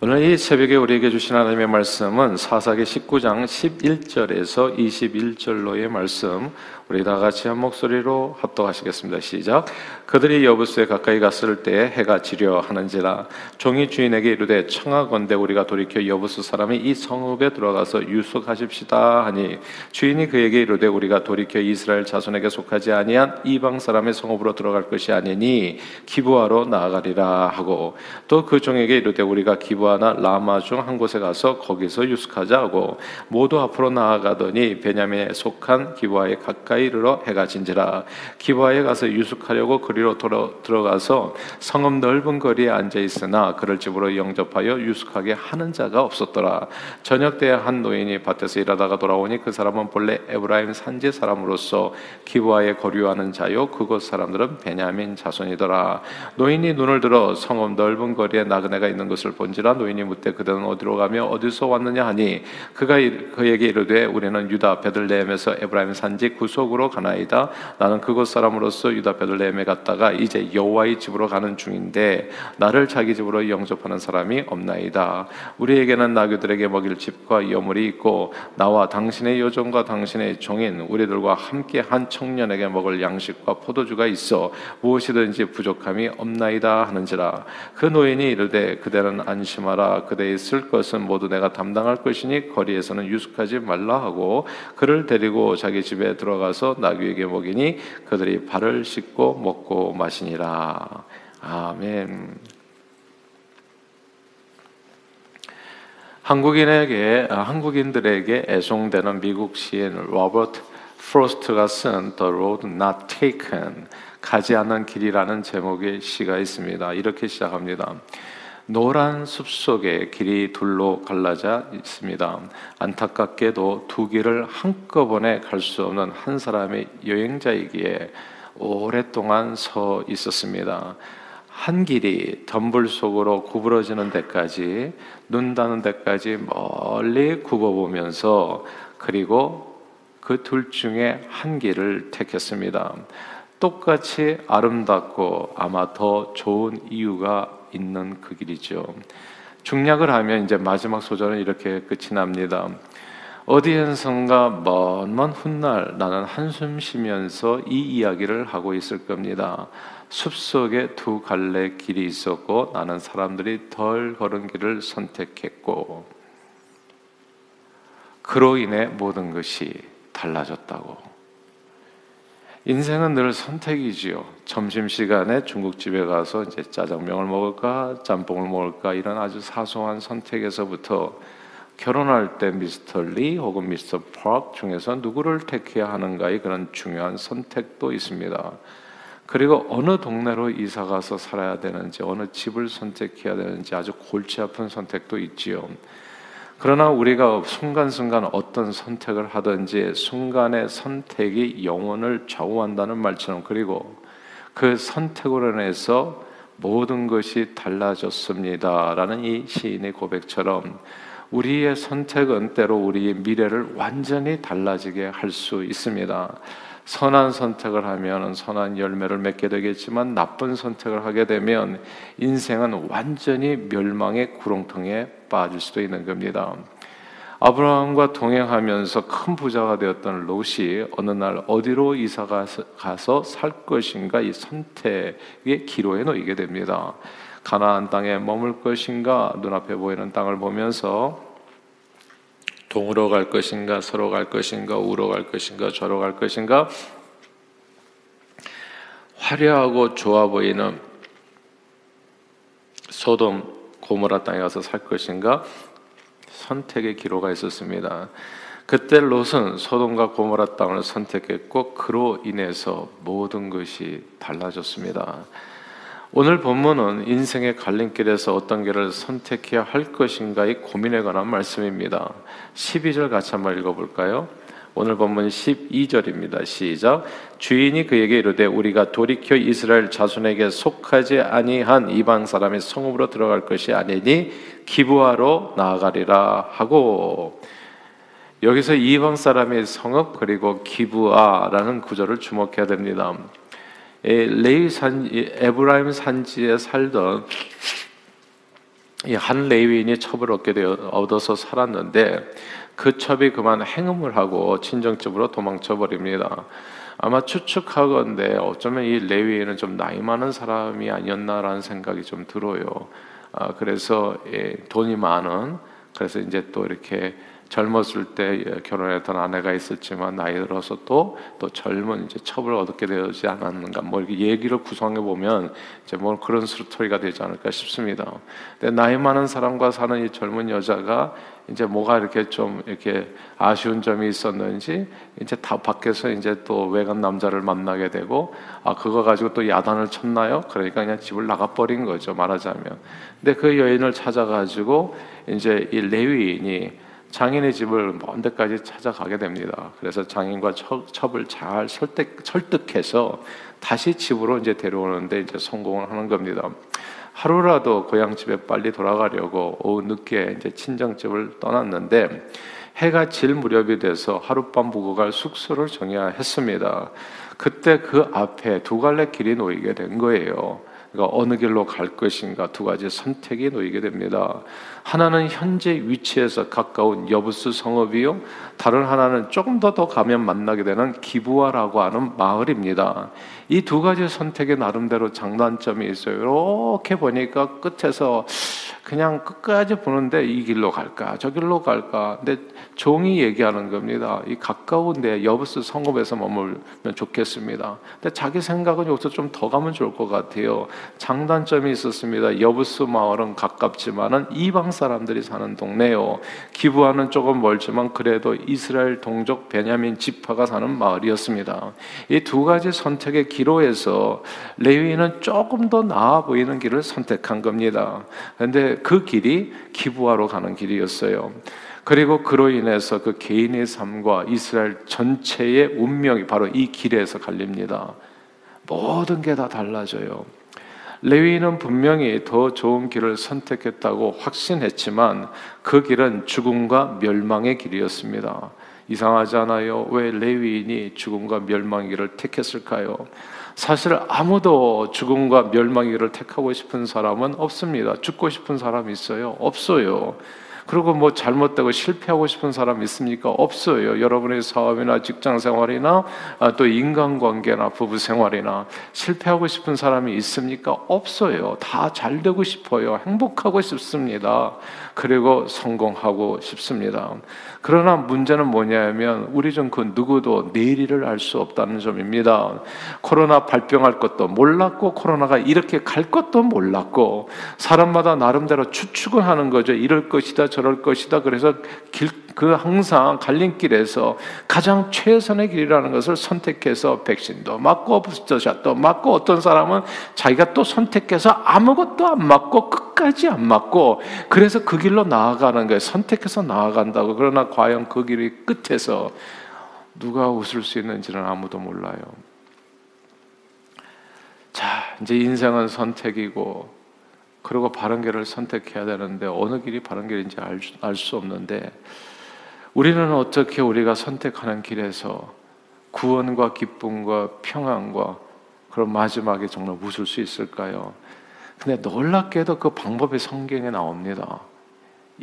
오늘 이 새벽에 우리에게 주신 하나님의 말씀은 사사기 19장 11절에서 21절로의 말씀 우리 다 같이 한 목소리로 합독하시겠습니다. 시작. 그들이 여부수에 가까이 갔을 때 해가 지려 하는지라 종이 주인에게 이르되 청하건대 우리가 돌이켜 여부수 사람이 이 성읍에 들어가서 유숙하십시다 하니 주인이 그에게 이르되 우리가 돌이켜 이스라엘 자손에게 속하지 아니한 이방 사람의 성읍으로 들어갈 것이 아니니 기부하러 나아가리라 하고 또 그 종에게 이르되 우리가 기부하나 라마 중 한 곳에 가서 거기서 유숙하자 하고 모두 앞으로 나아가더니 베냐민에 속한 기부하에 가까이 이르러 해가 진지라. 기부하에 가서 유숙하려고 그리로 돌아, 들어가서 성읍 넓은 거리에 앉아 있으나 그를 집으로 영접하여 유숙하게 하는 자가 없었더라. 저녁 때한 노인이 밭에서 일하다가 돌아오니 그 사람은 본래 에브라임 산지 사람으로서 기부하에 거류하는 자요 그곳 사람들은 베냐민 자손이더라. 노인이 눈을 들어 성읍 넓은 거리에 나그네가 있는 것을 본지라 노인이 묻되 그들은 어디로 가며 어디서 왔느냐 하니 그가 그에게 이르되 우리는 유다 베들레헴에서 에브라임 산지 구속 쪽으로 가나이다. 나는 그곳 사람으로서 유다 베들레헴에 갔다가 이제 여호와의 집으로 가는 중인데 나를 자기 집으로 영접하는 사람이 없나이다. 우리에게는 나귀들에게 먹일 집과 여물이 있고 나와 당신의 여종과 당신의 종인 우리들과 함께 한 청년에게 먹을 양식과 포도주가 있어 무엇이든지 부족함이 없나이다 하는지라 그 노인이 이르되 그대는 안심하라 그대의 쓸 것은 모두 내가 담당할 것이니 거리에서는 유숙하지 말라 하고 그를 데리고 자기 집에 들어가서 가서 나귀에게 먹이니 그들이 발을 씻고 먹고 마시니라. 아멘. 한국인에게 한국인들에게 애송되는 미국 시인 로버트 프로스트가 쓴 The Road Not Taken 가지 않은 길이라는 제목의 시가 있습니다. 이렇게 시작합니다. 노란 숲 속에 길이 둘로 갈라져 있습니다. 안타깝게도 두 길을 한꺼번에 갈 수 없는 한 사람의 여행자이기에 오랫동안 서 있었습니다. 한 길이 덤불 속으로 구부러지는 데까지 눈 닿는 데까지 멀리 굽어보면서 그리고 그 둘 중에 한 길을 택했습니다. 똑같이 아름답고 아마 더 좋은 이유가 있는 그 길이죠. 중략을 하면 이제 마지막 소절은 이렇게 끝이 납니다. 어디에선가 먼먼 훗날 나는 한숨 쉬면서 이 이야기를 하고 있을 겁니다. 숲속에 두 갈래 길이 있었고 나는 사람들이 덜 걸은 길을 선택했고 그로 인해 모든 것이 달라졌다고. 인생은 늘 선택이지요. 점심 시간에 중국집에 가서 이제 짜장면을 먹을까, 짬뽕을 먹을까 이런 아주 사소한 선택에서부터 결혼할 때 미스터 리 혹은 미스터 팍 중에서 누구를 택해야 하는가의 그런 중요한 선택도 있습니다. 그리고 어느 동네로 이사 가서 살아야 되는지, 어느 집을 선택해야 되는지 아주 골치 아픈 선택도 있지요. 그러나 우리가 순간순간 어떤 선택을 하든지 순간의 선택이 영혼을 좌우한다는 말처럼 그리고 그 선택으로 인해서 모든 것이 달라졌습니다라는 이 시인의 고백처럼 우리의 선택은 때로 우리의 미래를 완전히 달라지게 할 수 있습니다. 선한 선택을 하면 선한 열매를 맺게 되겠지만 나쁜 선택을 하게 되면 인생은 완전히 멸망의 구렁텅이에 빠질 수도 있는 겁니다. 아브라함과 동행하면서 큰 부자가 되었던 롯이 어느 날 어디로 이사 가서 살 것인가 이 선택의 기로에 놓이게 됩니다. 가나안 땅에 머물 것인가 눈앞에 보이는 땅을 보면서 동으로 갈 것인가 서로 갈 것인가 우로 갈 것인가 좌로 갈 것인가 화려하고 좋아 보이는 소돔 고모라 땅에 가서 살 것인가 선택의 기로가 있었습니다. 그때 롯은 소돔과 고모라 땅을 선택했고 그로 인해서 모든 것이 달라졌습니다. 오늘 본문은 인생의 갈림길에서 어떤 길을 선택해야 할 것인가의 고민에 관한 말씀입니다. 12절 같이 한번 읽어볼까요? 오늘 본문 12절입니다. 시작. 주인이 그에게 이르되 우리가 돌이켜 이스라엘 자손에게 속하지 아니한 이방 사람의 성읍으로 들어갈 것이 아니니 기부하러 나아가리라 하고 여기서 이방 사람의 성읍 그리고 기부아라는 구절을 주목해야 됩니다. 레이 산 에브라임 산지에 살던 이한 레위인이 첩을 얻게 되어 얻어서 살았는데 그 첩이 그만 행음을 하고 친정집으로 도망쳐 버립니다. 아마 추측하건데 어쩌면 이 레위인은 좀 나이 많은 사람이 아니었나라는 생각이 좀 들어요. 아, 그래서 예, 돈이 많은 그래서 이제 또 이렇게 젊었을 때 결혼했던 아내가 있었지만 나이 들어서 또, 또 젊은 이제 첩을 얻게 되지 않았는가 뭐 이렇게 얘기를 구성해 보면 이제 뭐 그런 스토리가 되지 않을까 싶습니다. 근데 나이 많은 사람과 사는 이 젊은 여자가 이제 뭐가 이렇게 좀 이렇게 아쉬운 점이 있었는지 이제 다 밖에서 이제 또 외간 남자를 만나게 되고 아 그거 가지고 또 야단을 쳤나요? 그러니까 그냥 집을 나가 버린 거죠 말하자면. 근데 그 여인을 찾아가지고 이제 이 레위인이 장인의 집을 먼 데까지 찾아가게 됩니다. 그래서 장인과 첩을 잘 설득, 설득해서 다시 집으로 이제 데려오는데 이제 성공을 하는 겁니다. 하루라도 고향 집에 빨리 돌아가려고 오후 늦게 이제 친정집을 떠났는데 해가 질 무렵이 돼서 하룻밤 묵어 갈 숙소를 정해야 했습니다. 그때 그 앞에 두 갈래 길이 놓이게 된 거예요. 그러니까 어느 길로 갈 것인가 두 가지 선택이 놓이게 됩니다. 하나는 현재 위치에서 가까운 여부스 성읍이요. 다른 하나는 조금 더 더 가면 만나게 되는 기부아라고 하는 마을입니다. 이 두 가지 선택의 나름대로 장단점이 있어요. 이렇게 보니까 끝에서 그냥 끝까지 보는데 이 길로 갈까 저 길로 갈까 근데 종이 얘기하는 겁니다 이 가까운데 여부스 성읍에서 머물면 좋겠습니다 근데 자기 생각은 여기서 좀 더 가면 좋을 것 같아요 장단점이 있었습니다 여부스 마을은 가깝지만은 이방 사람들이 사는 동네요 기부하는 조금 멀지만 그래도 이스라엘 동족 베냐민 지파가 사는 마을이었습니다 이 두 가지 선택의 기로에서 레위인은 조금 더 나아 보이는 길을 선택한 겁니다 근데 그 길이 기부하러 가는 길이었어요. 그리고 그로 인해서 그 개인의 삶과 이스라엘 전체의 운명이 바로 이 길에서 갈립니다. 모든 게 다 달라져요. 레위인은 분명히 더 좋은 길을 선택했다고 확신했지만 그 길은 죽음과 멸망의 길이었습니다. 이상하지 않아요? 왜 레위인이 죽음과 멸망의 길을 택했을까요? 사실 아무도 죽음과 멸망의 택하고 싶은 사람은 없습니다. 죽고 싶은 사람 있어요? 없어요. 그리고 뭐 잘못되고 실패하고 싶은 사람 있습니까? 없어요. 여러분의 사업이나 직장 생활이나 아, 또 인간관계나 부부 생활이나 실패하고 싶은 사람이 있습니까? 없어요. 다 잘 되고 싶어요. 행복하고 싶습니다. 그리고 성공하고 싶습니다. 그러나 문제는 뭐냐면 우리 중그 누구도 내일을 알 수 없다는 점입니다. 코로나 발병할 것도 몰랐고 코로나가 이렇게 갈 것도 몰랐고 사람마다 나름대로 추측을 하는 거죠. 이럴 것이다 저럴 것이다. 그래서 길, 그 항상 갈림길에서 가장 최선의 길이라는 것을 선택해서 백신도 맞고 부스터샷도 맞고 어떤 사람은 자기가 또 선택해서 아무것도 안 맞고 끝까지 안 맞고 그래서 그 길로 나아가는 거예요. 선택해서 나아간다고. 그러나 과연 그 길이 끝에서 누가 웃을 수 있는지는 아무도 몰라요. 자, 이제 인생은 선택이고 그리고 바른 길을 선택해야 되는데 어느 길이 바른 길인지 알 수 없는데 우리는 어떻게 우리가 선택하는 길에서 구원과 기쁨과 평안과 그런 마지막에 정말 웃을 수 있을까요? 근데 놀랍게도 그 방법이 성경에 나옵니다.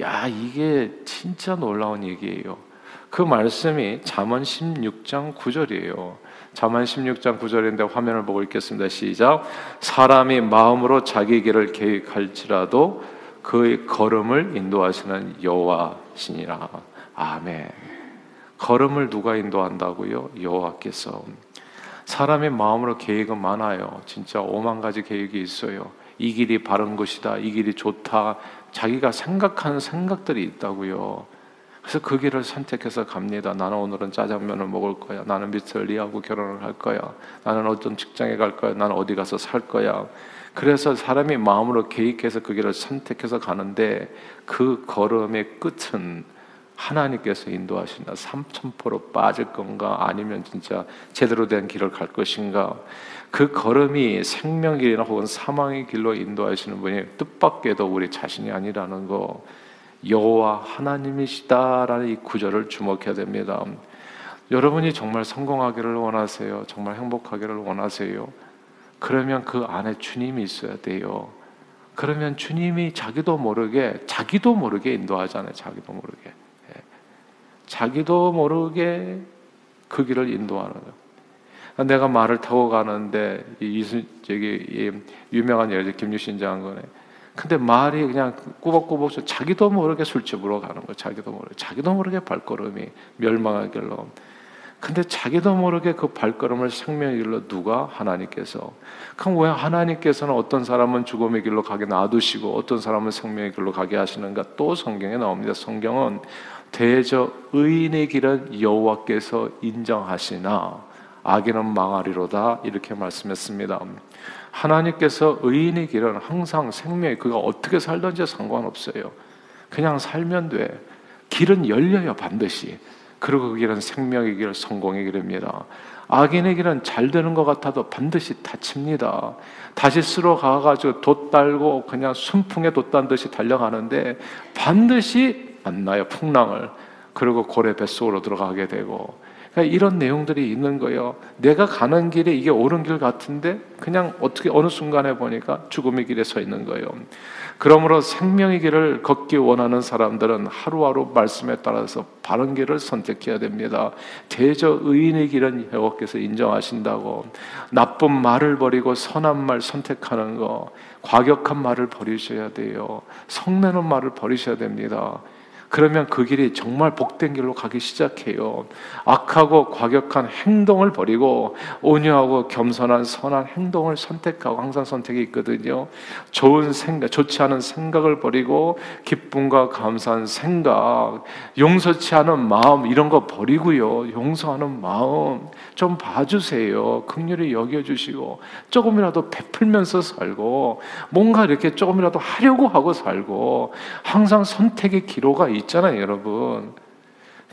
야, 이게 진짜 놀라운 얘기예요. 그 말씀이 잠언 16장 9절이에요. 잠언 16장 9절인데 화면을 보고 읽겠습니다. 시작. 사람이 마음으로 자기 길을 계획할지라도 그의 걸음을 인도하시는 여호와시니라. 아멘. 걸음을 누가 인도한다고요? 여호와께서. 사람의 마음으로 계획은 많아요. 진짜 오만 가지 계획이 있어요. 이 길이 바른 것이다. 이 길이 좋다. 자기가 생각하는 생각들이 있다고요. 그래서 그 길을 선택해서 갑니다. 나는 오늘은 짜장면을 먹을 거야. 나는 미스터 리하고 결혼을 할 거야. 나는 어떤 직장에 갈 거야. 나는 어디 가서 살 거야. 그래서 사람이 마음으로 계획해서 그 길을 선택해서 가는데 그 걸음의 끝은 하나님께서 인도하신다. 삼천포로 빠질 건가 아니면 진짜 제대로 된 길을 갈 것인가. 그 걸음이 생명길이나 혹은 사망의 길로 인도하시는 분이 뜻밖에도 우리 자신이 아니라는 거. 여호와 하나님이시다라는 이 구절을 주목해야 됩니다. 여러분이 정말 성공하기를 원하세요. 정말 행복하기를 원하세요. 그러면 그 안에 주님이 있어야 돼요. 그러면 주님이 자기도 모르게 자기도 모르게 인도하잖아요. 자기도 모르게. 예. 자기도 모르게 그 길을 인도하는 거예요. 내가 말을 타고 가는데 이 저기 유명한 예를 김유신 장관의 근데 말이 그냥 꾸벅꾸벅 자기도 모르게 술집으로 가는 거예요. 자기도 모르게 자기도 모르게 발걸음이 멸망의 길로. 근데 자기도 모르게 그 발걸음을 생명의 길로 누가 하나님께서 그럼 왜 하나님께서는 어떤 사람은 죽음의 길로 가게 놔두시고 어떤 사람은 생명의 길로 가게 하시는가 또 성경에 나옵니다. 성경은 대저 의인의 길은 여호와께서 인정하시나 악인은 망하리로다 이렇게 말씀했습니다. 하나님께서 의인의 길은 항상 생명이 그가 어떻게 살든지 상관없어요. 그냥 살면 돼. 길은 열려요 반드시. 그리고 그 길은 생명의 길, 성공의 길입니다. 악인의 길은 잘 되는 것 같아도 반드시 다칩니다. 다시 쓸어 가가지고 돛 달고 그냥 순풍에 돛단 듯이 달려가는데 반드시 만나요 풍랑을. 그리고 고래 뱃속으로 들어가게 되고 그러니까 이런 내용들이 있는 거예요. 내가 가는 길에 이게 옳은 길 같은데 그냥 어떻게 어느 순간에 보니까 죽음의 길에 서 있는 거예요. 그러므로 생명의 길을 걷기 원하는 사람들은 하루하루 말씀에 따라서 바른 길을 선택해야 됩니다. 대저 의인의 길은 여호와께서 인정하신다고 나쁜 말을 버리고 선한 말 선택하는 거, 과격한 말을 버리셔야 돼요. 성내는 말을 버리셔야 됩니다. 그러면 그 길이 정말 복된 길로 가기 시작해요. 악하고 과격한 행동을 버리고 온유하고 겸손한 선한 행동을 선택하고 항상 선택이 있거든요. 좋은 생각, 좋지 않은 생각을 버리고 기쁨과 감사한 생각, 용서치 않은 마음 이런 거 버리고요. 용서하는 마음 좀 봐주세요. 극렬히 여겨주시고 조금이라도 베풀면서 살고 뭔가 이렇게 조금이라도 하려고 하고 살고 항상 선택의 기로가 있잖아요, 여러분.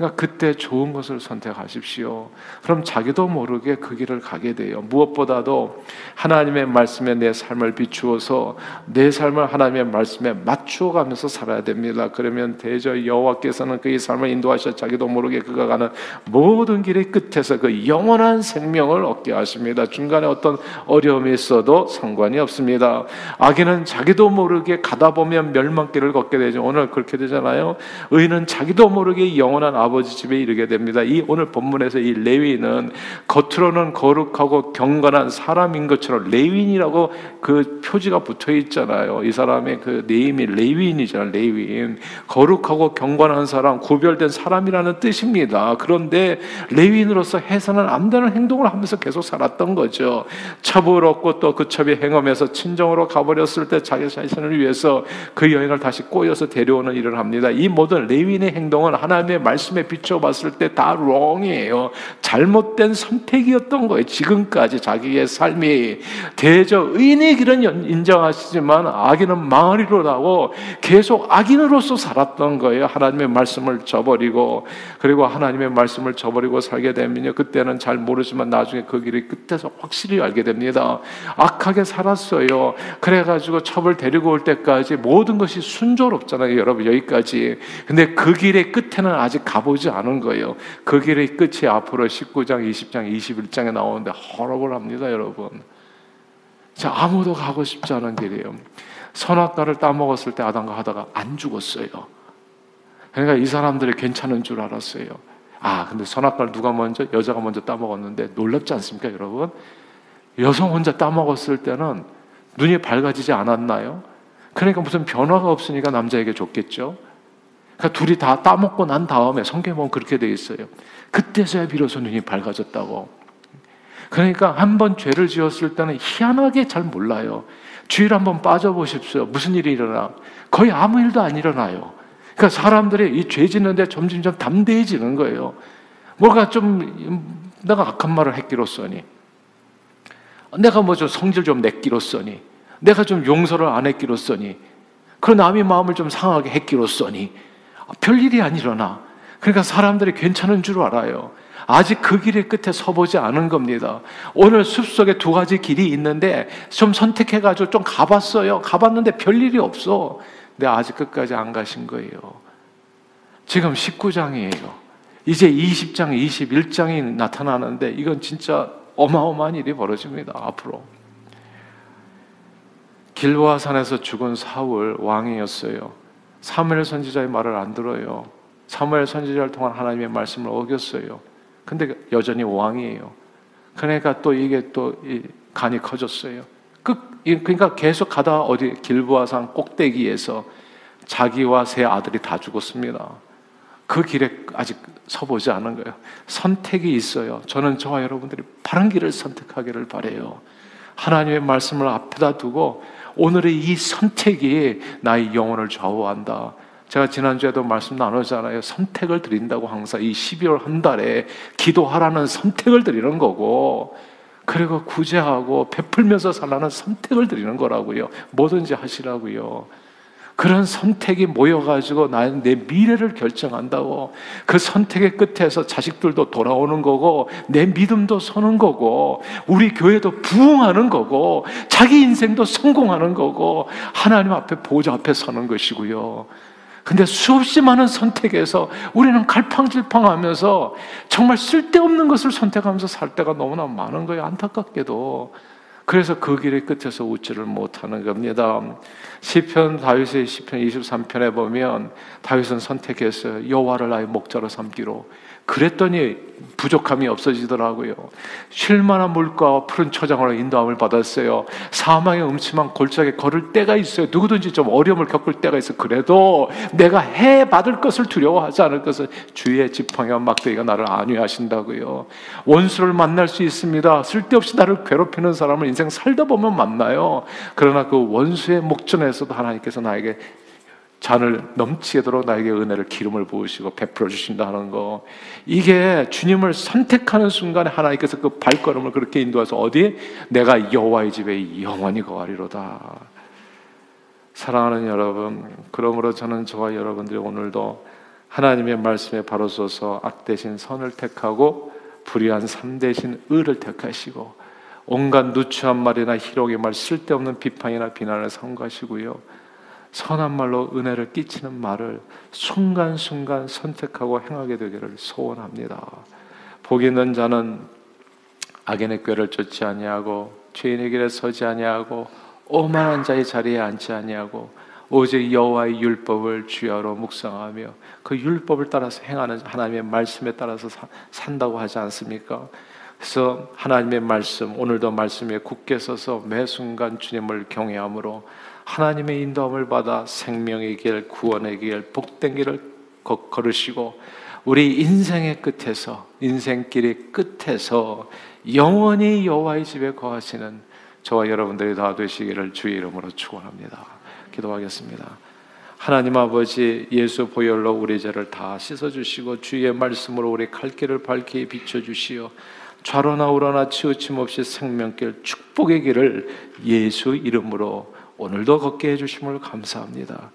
그러니까 그때 좋은 것을 선택하십시오. 그럼 자기도 모르게 그 길을 가게 돼요. 무엇보다도 하나님의 말씀에 내 삶을 비추어서 내 삶을 하나님의 말씀에 맞추어 가면서 살아야 됩니다. 그러면 대저 여호와께서는 그의 삶을 인도하셔 자기도 모르게 그가 가는 모든 길의 끝에서 그 영원한 생명을 얻게 하십니다. 중간에 어떤 어려움이 있어도 상관이 없습니다. 악인은 자기도 모르게 가다 보면 멸망길을 걷게 되죠. 오늘 그렇게 되잖아요. 의인은 자기도 모르게 영원한 아버 지 집에 이르게 됩니다. 이 오늘 본문에서 이 레위는 겉으로는 거룩하고 경건한 사람인 것처럼 레위인이라고 그 표지가 붙어 있잖아요. 이 사람의 그 name이 레위인이잖아요. 레위인. 거룩하고 경건한 사람, 구별된 사람이라는 뜻입니다. 그런데 레위인으로서 해서는 안 되는 행동을 하면서 계속 살았던 거죠. 첩을 얻고 또 그 첩이 행하면서 친정으로 가버렸을 때 자기 자신을 위해서 그 여인을 다시 꼬여서 데려오는 일을 합니다. 이 모든 레위인의 행동은 하나님의 말씀 말 씀에 비춰봤을 때다 wrong이에요. 잘못된 선택이었던 거예요. 지금까지 자기의 삶이 대저 의인의 길은 인정하시지만 악인은 망하리로라고 계속 악인으로서 살았던 거예요. 하나님의 말씀을 저버리고 그리고 하나님의 말씀을 저버리고 살게 되면요. 그때는 잘 모르지만 나중에 그 길이 끝에서 확실히 알게 됩니다. 악하게 살았어요. 그래가지고 첩을 데리고 올 때까지 모든 것이 순조롭잖아요. 여러분 여기까지. 근데 그 길의 끝에는 아직 가가 보지 않은 거예요. 그 길의 끝이 앞으로 19장, 20장, 21장에 나오는데 허러블합니다, 여러분. 자, 아무도 가고 싶지 않은 길이에요. 선악과를 따먹었을 때 아담과 하다가 안 죽었어요. 그러니까 이 사람들이 괜찮은 줄 알았어요. 아, 근데 선악과를 누가 먼저, 여자가 먼저 따먹었는데 놀랍지 않습니까, 여러분? 여성 혼자 따먹었을 때는 눈이 밝아지지 않았나요? 그러니까 무슨 변화가 없으니까 남자에게 줬겠죠? 그러니까 둘이 다 따먹고 난 다음에 성경에 보면 그렇게 되어 있어요. 그때서야 비로소 눈이 밝아졌다고. 그러니까 한 번 죄를 지었을 때는 희한하게 잘 몰라요. 주일 한번 빠져보십시오. 무슨 일이 일어나? 거의 아무 일도 안 일어나요. 그러니까 사람들이 이 죄 짓는데 점점점 담대해지는 거예요. 뭐가 좀, 내가 악한 말을 했기로써니. 내가 뭐 좀 성질 좀 냈기로써니. 내가 좀 용서를 안 했기로써니. 그 남의 마음을 좀 상하게 했기로써니. 별일이 안 일어나. 그러니까 사람들이 괜찮은 줄 알아요. 아직 그 길의 끝에 서보지 않은 겁니다. 오늘 숲속에 두 가지 길이 있는데 좀 선택해가지고 좀 가봤어요. 가봤는데 별일이 없어. 근데 아직 끝까지 안 가신 거예요. 지금 19장이에요. 이제 20장, 21장이 나타나는데 이건 진짜 어마어마한 일이 벌어집니다. 앞으로. 길보아 산에서 죽은 사울 왕이었어요. 사무엘 선지자의 말을 안 들어요. 사무엘 선지자를 통한 하나님의 말씀을 어겼어요. 근데 여전히 왕이에요. 그러니까 또 이게 또 간이 커졌어요. 그러니까 계속 가다 어디 길보아산 꼭대기에서 자기와 세 아들이 다 죽었습니다. 그 길에 아직 서보지 않은 거예요. 선택이 있어요. 저는 저와 여러분들이 바른 길을 선택하기를 바래요. 하나님의 말씀을 앞에다 두고 오늘의 이 선택이 나의 영혼을 좌우한다. 제가 지난주에도 말씀 나누잖아요. 선택을 드린다고 항상 이 12월 한 달에 기도하라는 선택을 드리는 거고, 그리고 구제하고 베풀면서 살라는 선택을 드리는 거라고요. 뭐든지 하시라고요. 그런 선택이 모여가지고 나는 내 미래를 결정한다고. 그 선택의 끝에서 자식들도 돌아오는 거고, 내 믿음도 서는 거고, 우리 교회도 부흥하는 거고, 자기 인생도 성공하는 거고, 하나님 앞에 보좌 앞에 서는 것이고요. 근데 수없이 많은 선택에서 우리는 갈팡질팡하면서 정말 쓸데없는 것을 선택하면서 살 때가 너무나 많은 거예요. 안타깝게도. 그래서 그 길의 끝에서 웃지를 못하는 겁니다. 시편 다윗의 시편 23편에 보면 다윗은 선택했어요. 여호와를 나의 목자로 삼기로. 그랬더니 부족함이 없어지더라고요. 쉴만한 물과 푸른 초장으로 인도함을 받았어요. 사망의 음침한 골짜기에 걸을 때가 있어요. 누구든지 좀 어려움을 겪을 때가 있어. 그래도 내가 해 받을 것을 두려워하지 않을 것을 주의 지팡이와 막대기가 나를 안위하신다고요. 원수를 만날 수 있습니다. 쓸데없이 나를 괴롭히는 사람을 인생 살다 보면 만나요. 그러나 그 원수의 목전에 서도 하나님께서 나에게 잔을 넘치도록 나에게 은혜를 기름을 부으시고 베풀어 주신다는 거. 이게 주님을 선택하는 순간에 하나님께서 그 발걸음을 그렇게 인도해서 어디 내가 여호와의 집에 영원히 거하리로다. 사랑하는 여러분, 그러므로 저는 저와 여러분들이 오늘도 하나님의 말씀에 바로 서서 악 대신 선을 택하고 불의한 삶 대신 의를 택하시고 온갖 누추한 말이나 희롱의 말 쓸데없는 비판이나 비난을 삼가시고요. 선한 말로 은혜를 끼치는 말을 순간순간 선택하고 행하게 되기를 소원합니다. 복 있는 자는 악인의 꾀를 쫓지 아니하고 죄인의 길에 서지 아니하고 오만한 자의 자리에 앉지 아니하고 오직 여호와의 율법을 주야로 묵상하며 그 율법을 따라서 행하는 하나님의 말씀에 따라서 사, 산다고 하지 않습니까? 그래서 하나님의 말씀 오늘도 말씀에 굳게 서서 매 순간 주님을 경외함으로 하나님의 인도함을 받아 생명의 길, 구원의 길, 복된 길을 걸으시고 우리 인생의 끝에서 인생길의 끝에서 영원히 여호와의 집에 거하시는 저와 여러분들이 다 되시기를 주의 이름으로 축원합니다. 기도하겠습니다. 하나님 아버지 예수 보혈로 우리 죄를 다 씻어 주시고 주의 말씀으로 우리 갈 길을 밝게 비춰 주시어 좌로나 우로나 치우침 없이 생명길 축복의 길을 예수 이름으로 오늘도 걷게 해주심을 감사합니다.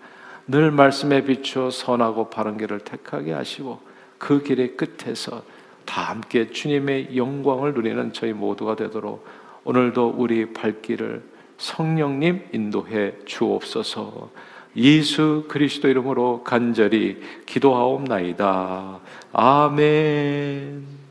늘 말씀에 비추어 선하고 바른 길을 택하게 하시고 그 길의 끝에서 다 함께 주님의 영광을 누리는 저희 모두가 되도록 오늘도 우리 발길을 성령님 인도해 주옵소서. 예수 그리스도 이름으로 간절히 기도하옵나이다. 아멘.